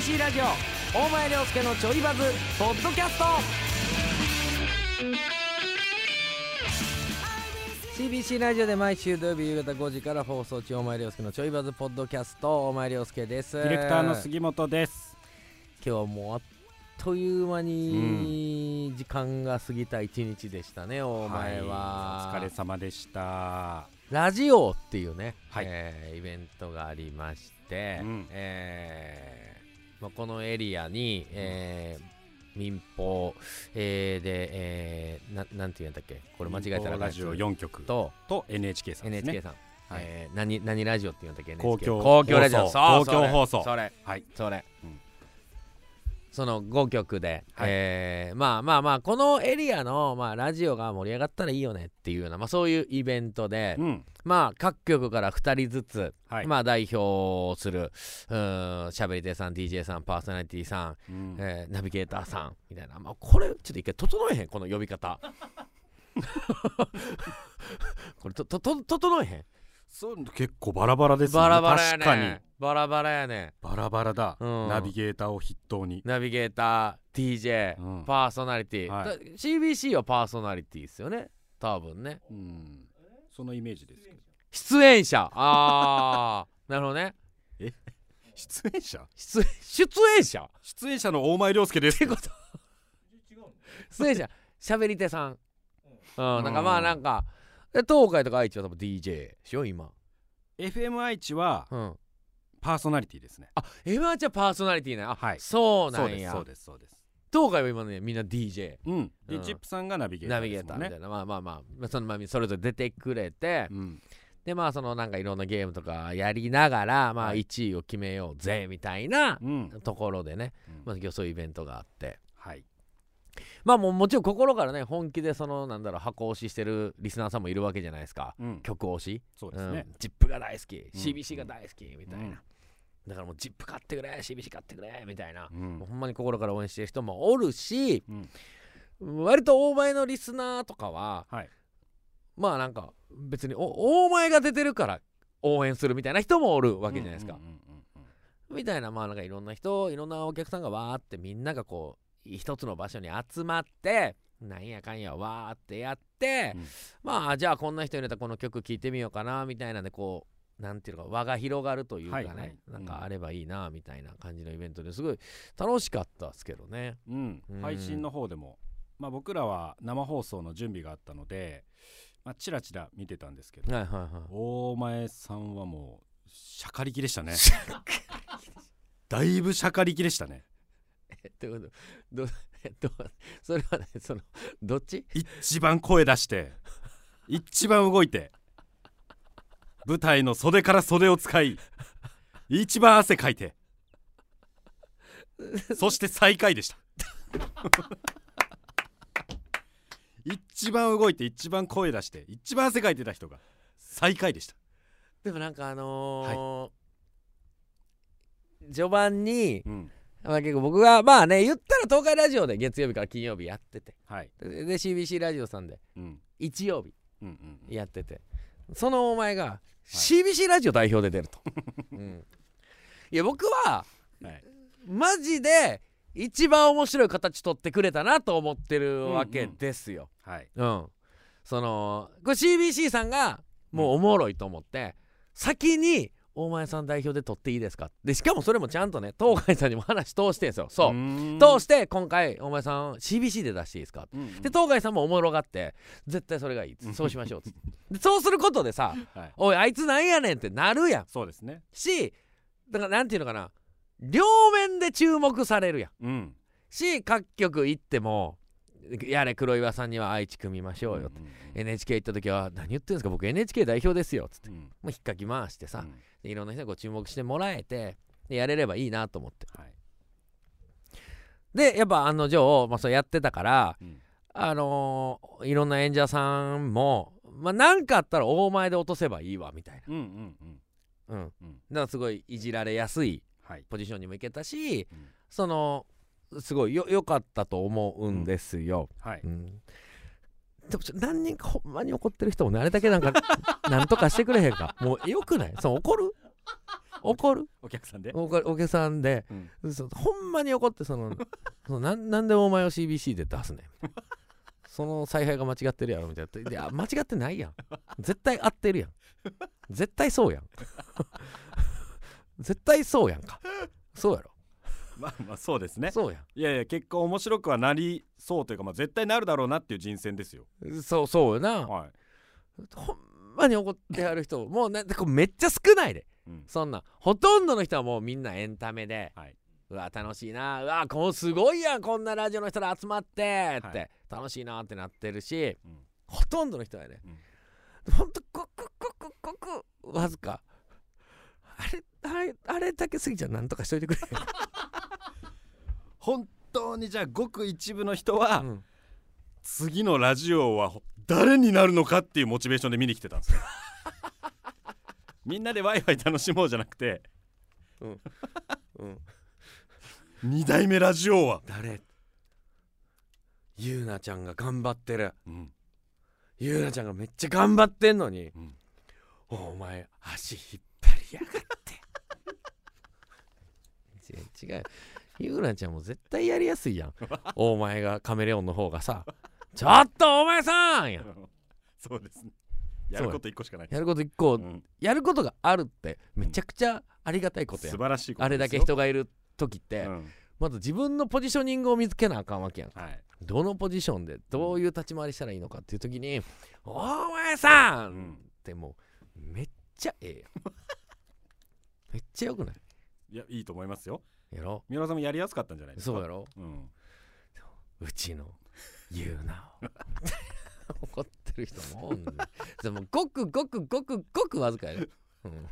CBC ラジオ。大前涼介のちょいバズポッドキャスト。CBC ラジオで毎週土曜日夕方5時から放送中大前涼介のちょいバズポッドキャスト。大前涼介です。ディレクターの杉本です。今日はもうあっという間に時間が過ぎた一日でしたね、大前は、いお疲れ様でした。ラジオっていうね、はい。えーイベントがありまして、うん。えーまあ、このエリアに、えー民放、えーで、えーななんていうんだっけ？これ間違えたらラジオ4局とと NHK さんね。NHK さん、はい。えー何何ラジオっていうんだっけ？公共公共ラジオ。放送。そう公共放送。それ。はい。それ、うんその5曲で、はい。えーまあまあまあこのエリアの、まあ、ラジオが盛り上がったらいいよねっていうような、まあ、そういうイベントで、うん。まあ各局から2人ずつ、はい。まあ代表するしゃべり手さん DJ さんパーソナリティさん、うん。えーナビゲーターさんみたいな、まあ、これちょっと一回整えへんこの呼び方。これととと整えへん？そう結構バラバラですよね。バラバラやね。確かにバラバラやね。バラバラだ。うん。ナビゲーターを筆頭に。ナビゲーター DJ、うん。パーソナリティ、はい。だ CBC はパーソナリティですよね。多分ね。うん。そのイメージですけど。出演者。あー。なるほどね。出演者？出出演者？出演者の大前涼介です。ってこと？出演者。しゃべり手さん。うん。なんかまあなんか。で東海とか愛知は多分 DJ でしょ今。FM 愛知はうんパーソナリティですね。あ M アンチはパーソナリティね。あ、はい。そうなんや。そうですそうですそうです。東海は今ねみんな DJ うん。うん。でチップさんがナビゲータナビゲーターみたいな。まあまあまあまあそのまあそれぞれ出てくれて。うん。でまあそのなんかいろんなゲームとかやりながらまあはい。1位を決めようぜみたいなうん。ところでね。うん。まあ今日そういうイベントがあって。はいまあもうもちろん心からね本気でそのなんだろう箱押ししてるリスナーさんもいるわけじゃないですか。うん。曲推し。そうですね。うん、ジップが大好き。ん CBC が大好き。みたいな、うん。だからもうジップ買ってくれ CBC 買ってくれみたいな、ほんまに心から応援してる人もおるしうん。割と大前のリスナーとかははい。まあなんか別にお大前が出てるから応援するみたいな人もおるわけじゃないですか、みたいなまあなんかいろんな人いろんなお客さんがわーってみんながこう一つの場所に集まってなんやかんやわーってやって、うん。まあじゃあこんな人入れたらこの曲聴いてみようかなみたいなんでこうなんていうのか輪が広がるというかね、はいはい。なんかあればいいなみたいな感じのイベントですごい楽しかったですけどね。うん。うん。配信の方でも、まあ、僕らは生放送の準備があったので、まあ、チラチラ見てたんですけどはいはいはい。大前さんはもうしゃかりきでしたね。だいぶしゃかりきでしたねえってこと。どどそれはねそのどっち？一番声出して一番動いて舞台の袖から袖を使い一番汗かいてそして最下位でした。一番動いて一番声出して一番汗かいてた人が最下位でした。でもなんかあのー序盤に、うんまあ、結構僕がまあね言ったら東海ラジオで月曜日から金曜日やってて。はい。でで CBC ラジオさんでうん。日曜日うんうんうん。やってて。そのお前が CBC ラジオ代表で出ると、うん。いや僕ははい。マジで一番面白い形取ってくれたなと思ってるわけですよ。はい。うん、そのこれ CBC さんがもうおもろいと思って、先に「大前さん代表で取っていいですか?」でしかもそれもちゃんとね東海さんにも話通してんすよ。そう、通して今回大前さん CBC で出していいですか？うんうん。で東海さんもおもろがって絶対それがいい そうしましょうっつって。でそうすることでさはい「おいあいつなんやねん」ってなるやん。そうですね。しだからなんていうのかな？両面で注目されるやん。うん。し各局行ってもやれ黒岩さんには愛知組みましょうよって、んんん。NHK 行った時は何言ってんですか？僕 NHK 代表ですよっつって。うん。もう引っかき回してさ、うん。でいろんな人にご注目してもらえてでやれればいいなと思って。はい。でやっぱ案の定、まあ、そうやってたからうん。あのーいろんな演者さんもまあ何かあったら大前で落とせばいいわみたいうんうんうん。なうん。うん。だからすごいいじられやすいはい。ポジションにも行けたし、うん。そのすごいよ良かったと思うんですよ、はい。うんでも何人かほんまに怒ってる人もねあれだけなんか なんとかしてくれへんか。もうよくない？そう怒る？怒る？お客さんで？お客さんで。うん。ほんまに怒ってその そのなんなんでお前を CBC で出すねん？その采配が間違ってるやろみたいな。いや間違ってないやん。絶対合ってるやん。絶対そうやん。絶対そうやんか。そうやろまあまあそうですね。そうや。いやいや結構面白くはなりそうというか、まあ、絶対なるだろうなっていう人選ですよ。んそうそうよな。はい、ほんまに怒ってやる人もうねこれめっちゃ少ないで。うん。そんなほとんどの人はもうみんなエンタメで、はい。うわ楽しいな。うわこうすごいやんこんなラジオの人ら集まってって、はい楽しいなってなってるしうん。ほとんどの人はね、ほんとごくごくごくわずか。あれあれあれだけ過ぎちゃんなんとかしといてくれ、本当にじゃあごく一部の人は、うん。次のラジオは誰になるのかっていうモチベーションで見に来てたんですよ。みんなでワイワイ楽しもうじゃなくてうん、2代目ラジオは、誰？ゆうなちゃんが頑張ってる。うん。ゆうなちゃんがめっちゃ頑張ってんのにうん。お前足引っ張りやがって。違う違うゆうなちゃんも絶対やりやすいやん。お前がカメレオンの方がさ。ちょっとお前さんやん。そうですね。やること一個しかないや。ること一個、うん。やることがあるってめちゃくちゃありがたいことやん、素晴らしいことあれだけ人がいる時って、うん。まず自分のポジショニングを見つけなあかんわけやん。はい。どのポジションでどういう立ち回りしたらいいのかっていう時に「お前さん!」うんってもうめっちゃええやん。めっちゃよくない？いやいいと思いますよやろ？三浦さんもやりやすかったんじゃないですか？そうやろ？うん。うちの言うな。怒ってる人もおんねん。でもごくごくごくごくわずかやで、うん、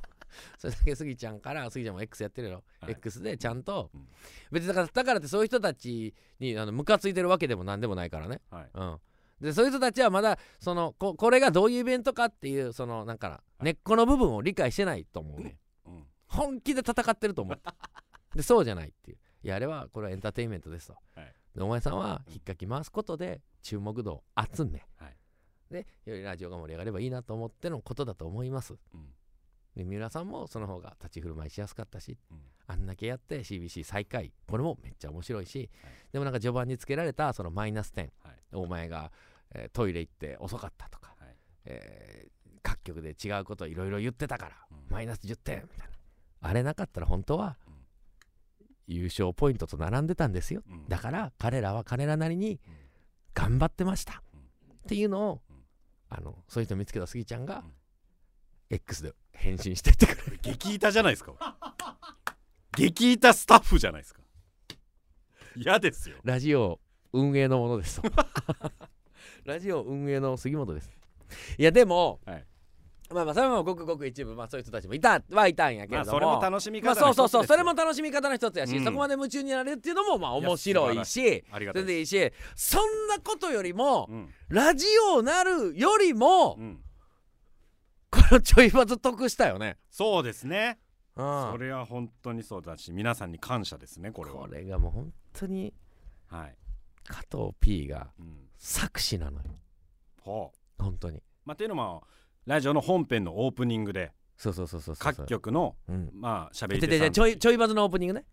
それだけスギちゃんからスギちゃんも X やってるよ、はい。X でちゃんと、うん。別にだからだからってそういう人たちにあのムカついてるわけでもなんでもないからね、はい。うん、でそういう人たちはまだそのここれがどういうイベントかっていうそのなんかな根っこの部分を理解してないと思うね、うん。本気で戦ってると思って でそうじゃないっていう。いやあれはこれはエンターテインメントですと、はい。でお前さんは引っかき回すことで注目度を集め、はい。でよりラジオが盛り上がればいいなと思ってのことだと思います。うん。で三浦さんもその方が立ち振る舞いしやすかったしうん。あんだけやって CBC 最下位これもめっちゃ面白いし、はい。でもなんか序盤につけられたそのマイナス点、はい。お前が、えートイレ行って遅かったとか、はい。えー各局で違うこといろいろ言ってたから、うん。マイナス10点みたいな。あれなかったら本当は、うん優勝ポイントと並んでたんですよ。うん。だから彼らは彼らなりにうん。頑張ってました、うん。っていうのを、うん。あのそういう人見つけたスギちゃんが、うん。X で返信してってくれる。激イタじゃないですか。激イタスタッフじゃないですか。嫌ですよ。ラジオ運営のものですと。ラジオ運営の杉本です。いやでも、はいまあまあそれもごくごく一部まあそういう人たちもいたはいたんやけれども、まあそれも楽しみまあ方のそうそうそうそれも楽しみ方の一つやし、うんそこまで夢中になれるっていうのもまあ面白いし全然いいしそんなことよりも、すうんラジオなるよりも、うんこのちょいバズ得したよね、そうですね。うん。それは本当にそうだし皆さんに感謝ですねこれは。これがもう本当にはい。加藤 P がうん。作詞なのよ。ほ本当に。うまあっていうのもラジオの本編のオープニングでそうそうそうそうそう。各局のうん。まあ喋り手さんでち。ょいちょいバズのオープニングね。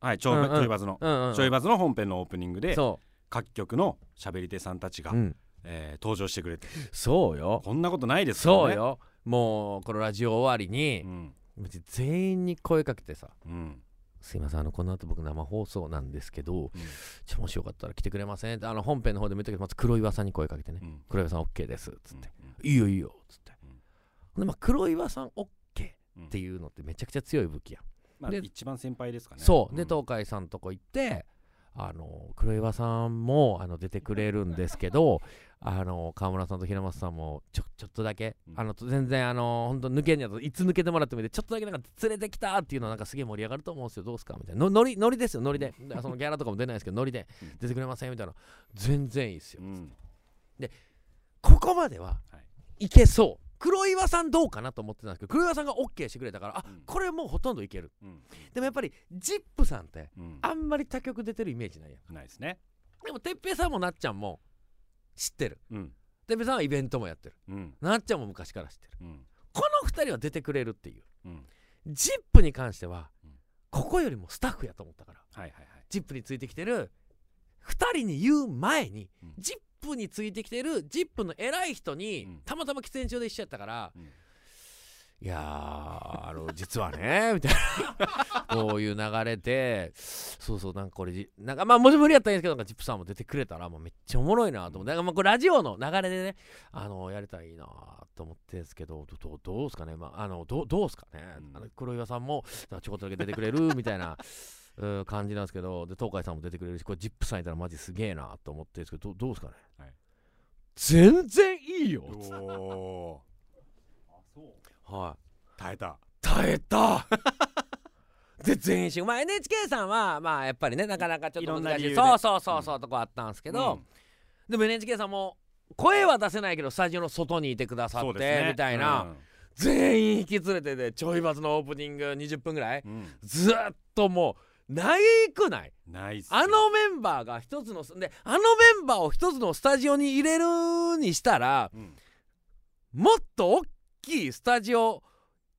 はいちょいうんうん。ちょいバズのうんうんちょいバズの本編のオープニングでそ各局の喋り手さんたちがう、うん、えー登場してくれて。そうよ。こんなことないですからね。そうよ。もうこのラジオ終わりにう、ん。全員に声かけてさうん「すいませんあのこの後僕生放送なんですけどうん。ちょもしよかったら来てくれません?」ってあの本編の方でも言ったけどまず黒岩さんに声かけてね。うん「黒岩さん OK です」っつって。うん「いいよいいよ」っつって。うんでまあ黒岩さん OK うん。っていうのってめちゃくちゃ強い武器やん。まあで一番先輩ですかね。そう。でん。東海さんとこ行ってあの黒岩さんもあの出てくれるんですけど あの川村さんと平松さんもちょちょっとだけ、うん。あの全然あの本当抜けんやといつ抜けてもらってもいいんでちょっとだけなんか連れてきたっていうのなんかすげえ盛り上がると思うんですよどうすかみたいな。のノリノリですよノリで。でそのギャラとかも出ないですけどノリでうん出てくれませんみたいな。全然いいですよ。うん。ここまでははい。いけそう黒岩さんどうかなと思ってたんですけど黒岩さんが OK してくれたからあうん。これもうほとんどいける。うん。でもやっぱり ZIP さんってうん。あんまり他局出てるイメージないやんないですね。でも哲平さんもなっちゃんも知ってる。うん。哲平さんはイベントもやってる。うん。なっちゃんも昔から知ってる。うん。この2人は出てくれるっていう。うん。ジップに関してはうん。ここよりもスタッフやと思ったから。はいはいはい。ジップについてきてる2人に言う前に、うんプについてきてるジップの偉い人に、うん。たまたま喫煙所で一緒やったから、うん。いやーあの実はね みたいなこういう流れでそうそうなんかこれじなんかまあもし無理やったらいいんですけどなんかジップさんも出てくれたらもうめっちゃおもろいなと思って、なんかまあこれラジオの流れでねあのやれたらいいなと思ってるんですけどどどどうですかね。まああのどどうですかね、うん。あの黒岩さんもちょこっとだけ出てくれるみたいなうん感じなんですけどで東海さんも出てくれるしこれジップさんいたらマジすげえなと思ってるんですけどどどうですかね、はい。全然いいよおはい。耐えた。耐えた。で全身。まあ NHK さんはまあやっぱりねなかなかちょっと難しい。そうそうそうそうとこあったんですけど、うん。でも NHK さんも声は出せないけどスタジオの外にいてくださって、ね。みたいな、全員引き連れてでちょいバズのオープニング20分ぐらい。うん。うんずっともうないくない？あのメンバーが一つのであのメンバーを一つのスタジオに入れるにしたらうんもっと大きいスタジオ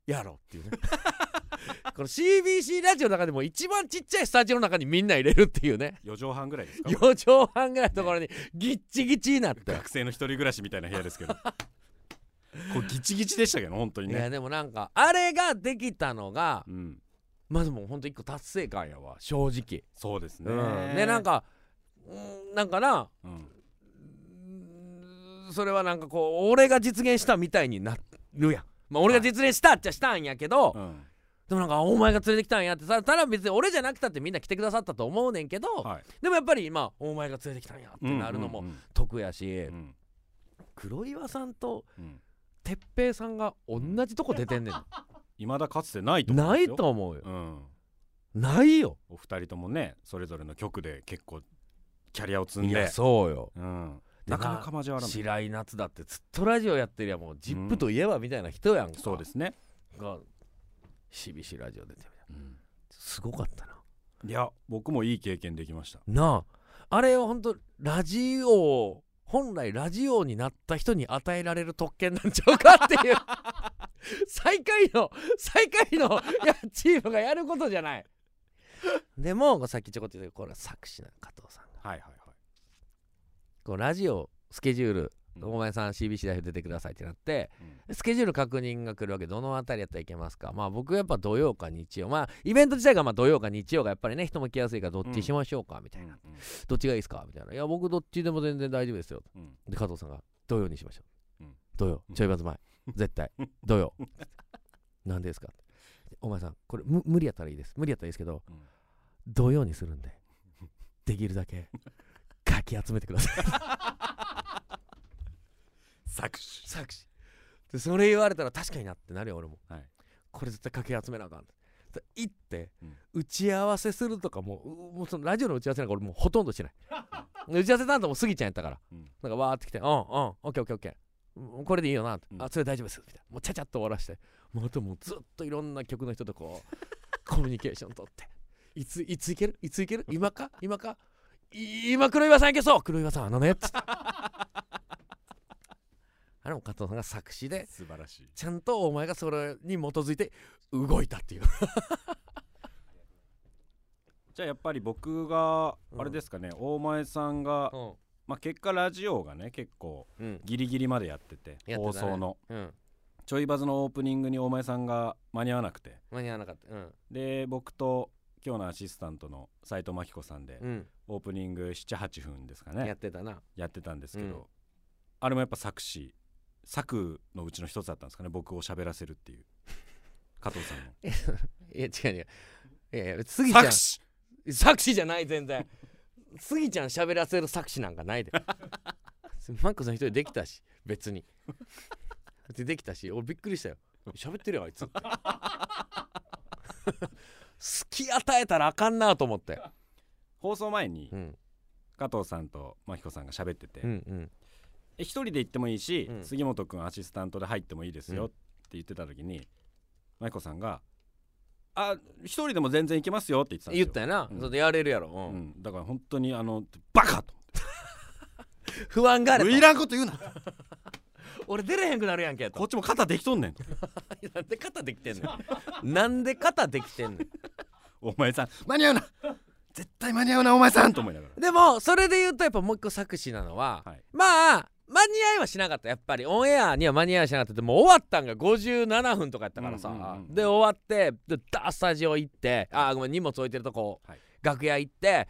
やろうっていうね。この CBC ラジオの中でも一番ちっちゃいスタジオの中にみんな入れるっていうね。4畳半ぐらいですか？4畳半ぐらいのところにギッチギチになって、学生の一人暮らしみたいな部屋ですけど。これギチギチでしたけど本当にね。いやでもなんかあれができたのがうんまずもうほんと一個達成感やわ正直、そうですね。うん、でなんかうんなんかなうん。うんそれはなんかこう俺が実現したみたいになるやん。まあ俺が実現したっちゃしたんやけど、うん。でもなんかお前が連れてきたんやってさただ別に俺じゃなくたってみんな来てくださったと思うねんけど、はい。でもやっぱりまあお前が連れてきたんやってなるのもうんうん得やし、うんうん。黒岩さんとうん。哲平さんが同じとこ出てんねん未だかつてないと思うんないと思うよ。うん。ないよ。お二人ともねそれぞれの曲で結構キャリアを積んいやでそうよ。うん。でなかなか交わらない。白井夏だってずっとラジオやってるやん。もうジップといえばみたいな人やんか、そうですね。が CBC ラジオ出てみたうん。すごかったな。いや僕もいい経験できました。なあ。あれは本当ラジオ本来ラジオになった人に与えられる特権なんちゃうかっていう 最下位の最下位のいやチームがやることじゃない。でもさっきちょこっと言ったけどこれは作詞な加藤さんが。はいはいはいこうラジオスケジュール、うんお前さん CBC 代表出てくださいってなってうん。スケジュール確認が来るわけ。どのあたりやったらいけますか。まあ僕はやっぱ土曜か日曜まあイベント自体がまあ土曜か日曜がやっぱりね人も来やすいからどっちしましょうかみたいな、うん。どっちがいいですかみたいな。いや僕どっちでも全然大丈夫ですよ。うん。で加藤さんが土曜にしましょう、うん。土曜。うん。ちょいバズ前絶対。土曜。なんでですか？お前さんこれむ無理やったらいいです。無理やったらいいですけどうん。土曜にするんでできるだけかき集めてください。作詞。作詞。でそれ言われたら確かになってなるよ俺も。はい。これ絶対かき集めなあかん。で行って、うん。打ち合わせするとかもうもうそのラジオの打ち合わせなんか俺もうほとんどしない。で打ち合わせ担当もスギちゃんやったから。うん。なんかわーって来て「うんうんオッケーオッケーオッケー。うんこれでいいよな」うん。あそれ大丈夫です」みたいな。もうちゃちゃっと終わらして。もうあともうずっといろんな曲の人とこう コミュニケーション取って。いついついける？いついける？今か？今か？い今黒岩さんいけそう！黒岩さんあのねっつって。あれも加藤さんが作詞で素晴らしい。ちゃんとお前がそれに基づいて動いたっていう。じゃあやっぱり僕がうんあれですかね大前さんがうんまあ結果ラジオがね結構うん。ギリギリまでやっててやってたね。放送の。うん。ちょいバズのオープニングに大前さんが間に合わなくて。間に合わなかった。うん。で僕と今日のアシスタントの斉藤真希子さんでうん。オープニング78分ですかやねってたな。やってたんですけど、うん。あれもやっぱ作詞作のうちの一つだったんですかね僕を喋らせるっていう。加藤さんの。いや違う違う。いやいやスギちゃん。作詞。作詞じゃない全然スギちゃん喋らせる作詞なんかないで。マックさん一人できたし別に。別にできたし俺びっくりしたよ。喋ってるよあいつ。好き与えたらあかんなと思って。放送前にうん。加藤さんと真希子さんが喋ってて、うんうん。え一人で行ってもいいし、うん。杉本君アシスタントで入ってもいいですようんって言ってた時に真希子さんが「あ一人でも全然行けますよ」って言ってたんですよ。言ったよな、うん。それでやれるやろ、うん。うん、だから本当にあのバカと不安があれといらんこと言うな。俺出れへんくなるやんけと。こっちも肩できとんねん なんで肩できてんのなんで肩できてんの お前さん間に合うな。絶対間に合うなお前さんと思いながら。でもそれで言うとやっぱもう一個作詞なのは、はい。まあ間に合いはしなかった。やっぱりオンエアには間に合いはしなかった。でもう終わったんが57分とかやったからさ、うんうんうんで終わってでダースタジオ行ってあーごめん荷物置いてるとこ、はい。楽屋行って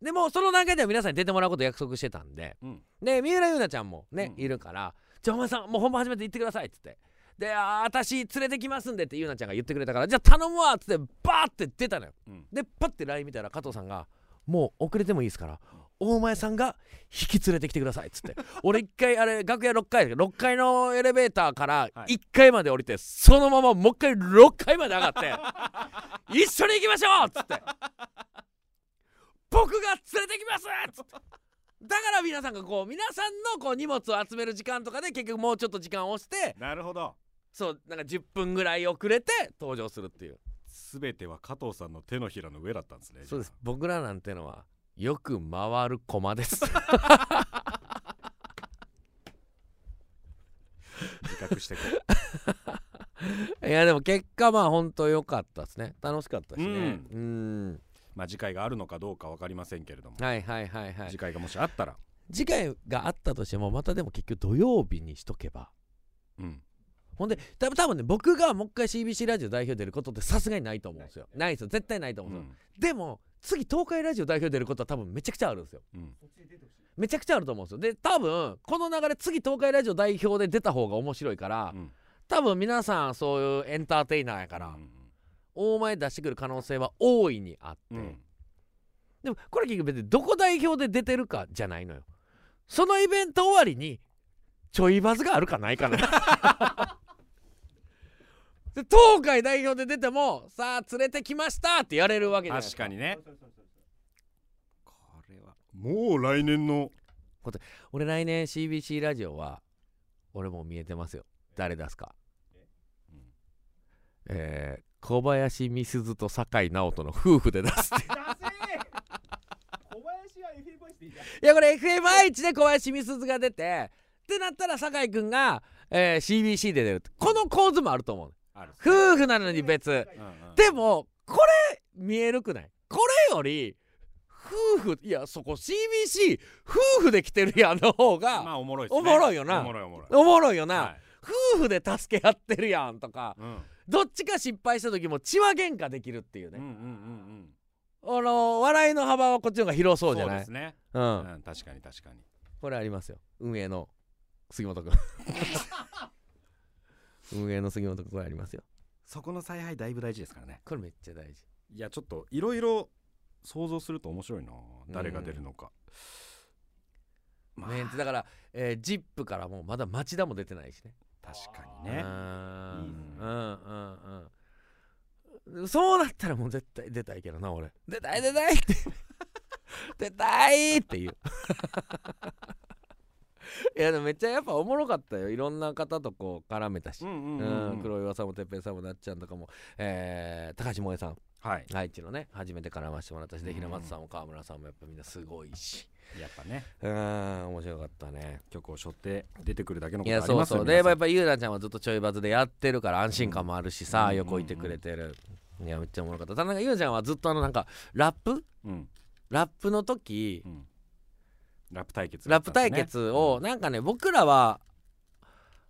でもその段階では皆さんに出てもらうこと約束してたんでうん。で三浦優奈ちゃんもね、うんいるから「じゃあお前さんもう本番始めて行ってください」っつって。であー「私連れてきますんで」って優奈ちゃんが言ってくれたから「じゃあ頼むわ」っつってバーって出たのよ。うん。でパッて LINE 見たら加藤さんが「もう遅れてもいいですから大前さんが引き連れてきてください」っつって。俺一回あれ楽屋6階だけ？ど6階のエレベーターからはい。1階まで降りてそのままもう一回6階まで上がって「一緒に行きましょう!」っつって「僕が連れてきます!」っつって。だから皆さんがこう皆さんのこう荷物を集める時間とかで結局もうちょっと時間を押してなるほど。そうなんか10分ぐらい遅れて登場するっていう。全ては加藤さんの手のひらの上だったんですねそうです。僕らなんてのはよく回る駒です。自覚してこ いやでも結果まあ本当良かったですね。楽しかったしね。ううん。んまあ次回があるのかどうか分かりませんけれども、はいはいはいはい。次回がもしあったら。次回があったとしてもまたでも結局土曜日にしとけば。うん。ほんで多分多分ね僕がもう一回 CBC ラジオ代表出ることってさすがにないと思うんですよ。ない。ですよ。絶対ないと思うんですよ、でも次東海ラジオ代表出ることは多分めちゃくちゃあるんですよ。うん。めちゃくちゃあると思うんですよ。で多分この流れ次東海ラジオ代表で出た方が面白いから、うん。多分皆さんそういうエンターテイナーやから、大前出してくる可能性は大いにあって、うんうん。でもこれ結局別にどこ代表で出てるかじゃないのよ。そのイベント終わりにちょいバズがあるかないかな で東海代表で出てもさあ連れてきましたってやれるわけじゃないですか。確かにね。これは。もう来年の。俺来年 CBC ラジオは俺もう見えてますよ。誰出すか。うん。えー、小林美鈴と酒井直人の夫婦で出すって。小林は FM ボイスでいいじゃん。いやこれ FM 愛知で小林美鈴が出てってなったら酒井君が、えー CBC で出るこの構図もあると思う夫婦なのに別。うんうん。でもこれ見えるくない？これより夫婦いやそこ CBC 夫婦で来てるやんの方が、まあおもろいおもろいよな。おもろいおもろい。おもろいよな、はい。夫婦で助け合ってるやんとかうん。どっちか失敗した時も血は喧嘩できるっていうね、うんうんうんあの笑いの幅はこっちの方が広そうじゃない？そうですね。うん、うん確かに確かに。これありますよ。運営の杉本君 運営の杉本君ありますよ。そこの采配だいぶ大事ですからね。これめっちゃ大事。いやちょっといろいろ想像すると面白いな。誰が出るのか、まあ。ねだから、えー、ジップからもうまだ町田も出てないしね。確かにね。うん。うんうんうん。そうなったらもう絶対出たいけどな俺。出たい出たいって。出たいっていういやでもめっちゃやっぱおもろかったよ。いろんな方とこう絡めたし、黒岩さんもてっぺんさんもなっちゃんとかも、えー高橋萌えさん。はい。愛知のね初めて絡ましてもらったしでうん平松さんも川村さんもやっぱみんなすごいし。やっぱね。うん面白かったね。曲を背負って出てくるだけのこいやとありますよそうそう。でやっぱゆうなちゃんはずっとちょいバズでやってるから安心感もあるしさ、うん横いてくれてる、いやめっちゃおもろかった。ただなんかゆうなちゃんはずっとあのなんかラップ？うん。ラップの時うんラップ対決ラップ対決をなんかね僕らは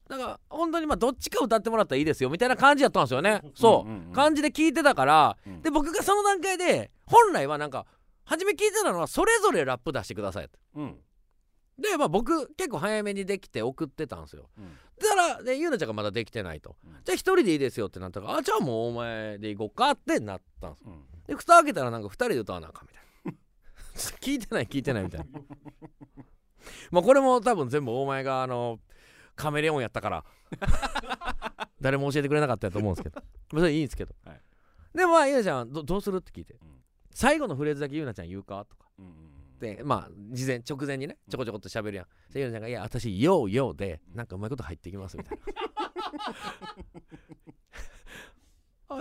なんか本当にまあどっちか歌ってもらったらいいですよみたいな感じやったんですよね。そう,、うんうんうん。感じで聞いてたからうん。で僕がその段階で本来はなんか初め聞いてたのはそれぞれラップ出してくださいって。うん。でまあ僕結構早めにできて送ってたんですよ。うん。だからでゆうなちゃんがまだできてないと、うん。じゃあ一人でいいですよってなったからあじゃあもうお前で行こうかってなったんです。うん。で蓋開けたらなんか二人で歌わなあかんみたいな 聞いてない聞いてないみたいな。まあこれも多分全部お前があのカメレオンやったから 誰も教えてくれなかったやと思うんですけど。まあそれいいんですけど、はい。でもまあゆうなちゃんどどうするって聞いて、ん。最後のフレーズだけゆうなちゃん言うかとか。うんうんでまあ事前直前にねちょこちょこっと喋るやん。うなちゃんが「いや私ようようでなんかうまいこと入ってきます」みたいな。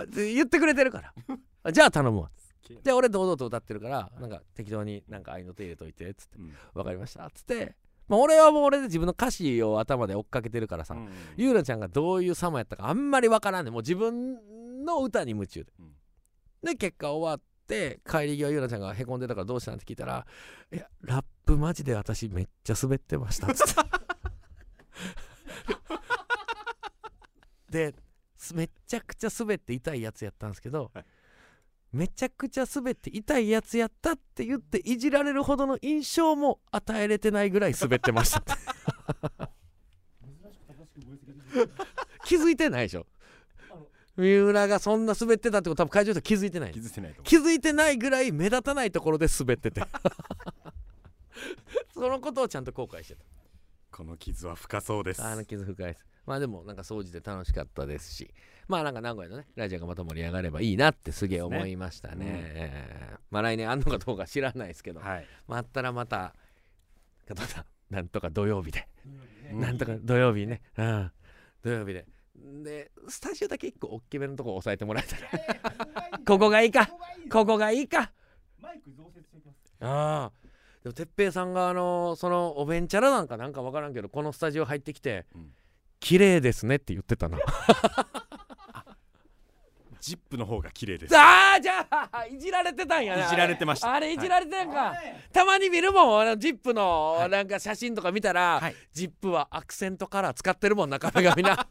言ってくれてるから。あじゃあ頼むわで俺堂々と歌ってるからなんか適当になんか愛の手入れといてっつってうん。分かりましたっつって。まあ、俺はもう俺で自分の歌詞を頭で追っかけてるからさ、うん。ゆうなちゃんがどういう様やったかあんまりわからんねん。もう自分の歌に夢中で、うん。で結果終わって帰り際ゆうなちゃんがへこんでたからどうしたんって聞いたら「いやラップマジで私めっちゃ滑ってました」っつって。ですめっちゃくちゃ滑って痛いやつやったんですけど、はいめちゃくちゃ滑って痛いやつやったって言っていじられるほどの印象も与えれてないぐらい滑ってました 気づいてないでしょ？三浦がそんな滑ってたってこと多分会場の人気づいてない。気づいてない気づいてないぐらい目立たないところで滑ってて。そのことをちゃんと後悔してうこの傷は深そうです。たあの傷深いです。まあでもなんか掃除で楽しかったですしまあなんか名古屋のねラジオがまた盛り上がればいいなってすげえ思いましたね。ねうんえーまあ来年あんのかどうか知らないですけど、はい。まああったらまた加藤さんなんとか土曜日で。うん。なんとか土曜日ね、うん、土曜日で。で、スタジオだけ一個大きめのとこ押さえてもらえたら、ここがいいか。ここがいいか。マイク増設してます。ああ。でも、哲平さんが、あのそのおべんちゃらなんかなんかわからんけど、このスタジオ入ってきて、うん。綺麗ですねって言ってたな。ジップの方が綺麗です。ああ、じゃあ、いじられてたんやね。いじられてました。あれ、い。じられてんか。はいたまに見るもん、あのジップのはいなんか写真とか見たら、はい。ジップはアクセントカラー使ってるもんな、壁紙な。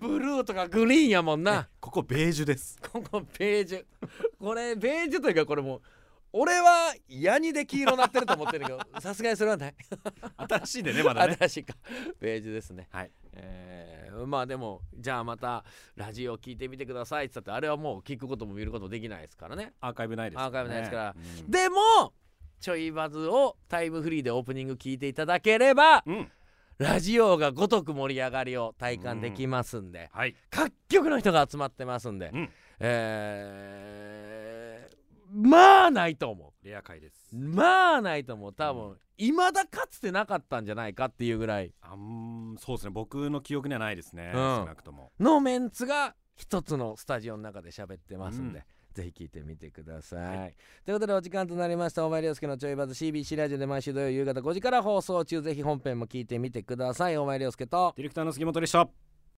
ブルーとかグリーンやもんな。ねここベージュです。ここベージュ。これベージュというかこれもう俺はヤニで黄色になってると思ってるけど さすがにそれはない。新しいんでねまだね。新しいか。ベージュですね。はい。えーまあでもじゃあまたラジオ聞いてみてくださいって言ったってあれはもう聞くことも見ることもできないですからね。アーカイブないですアーカイブないですから。うん。でもちょいバズをタイムフリーでオープニング聞いていただければうん。ラジオがごとく盛り上がりを体感できますんで、はい。各局の人が集まってますんで、うん。えーまあないと思レア回です。うまあないと思う。多分、ういまだかつてなかったんじゃないかっていうぐらい。あんそうですね。僕の記憶にはないですね、うん。少なくとも。のメンツが一つのスタジオの中で喋ってますんで、うん。ぜひ聞いてみてください、はということでお時間となりました。大前涼介のちょいバズ CBC ラジオで毎週土曜夕方5時から放送中。ぜひ本編も聞いてみてください。大前涼介とディレクターの杉本でした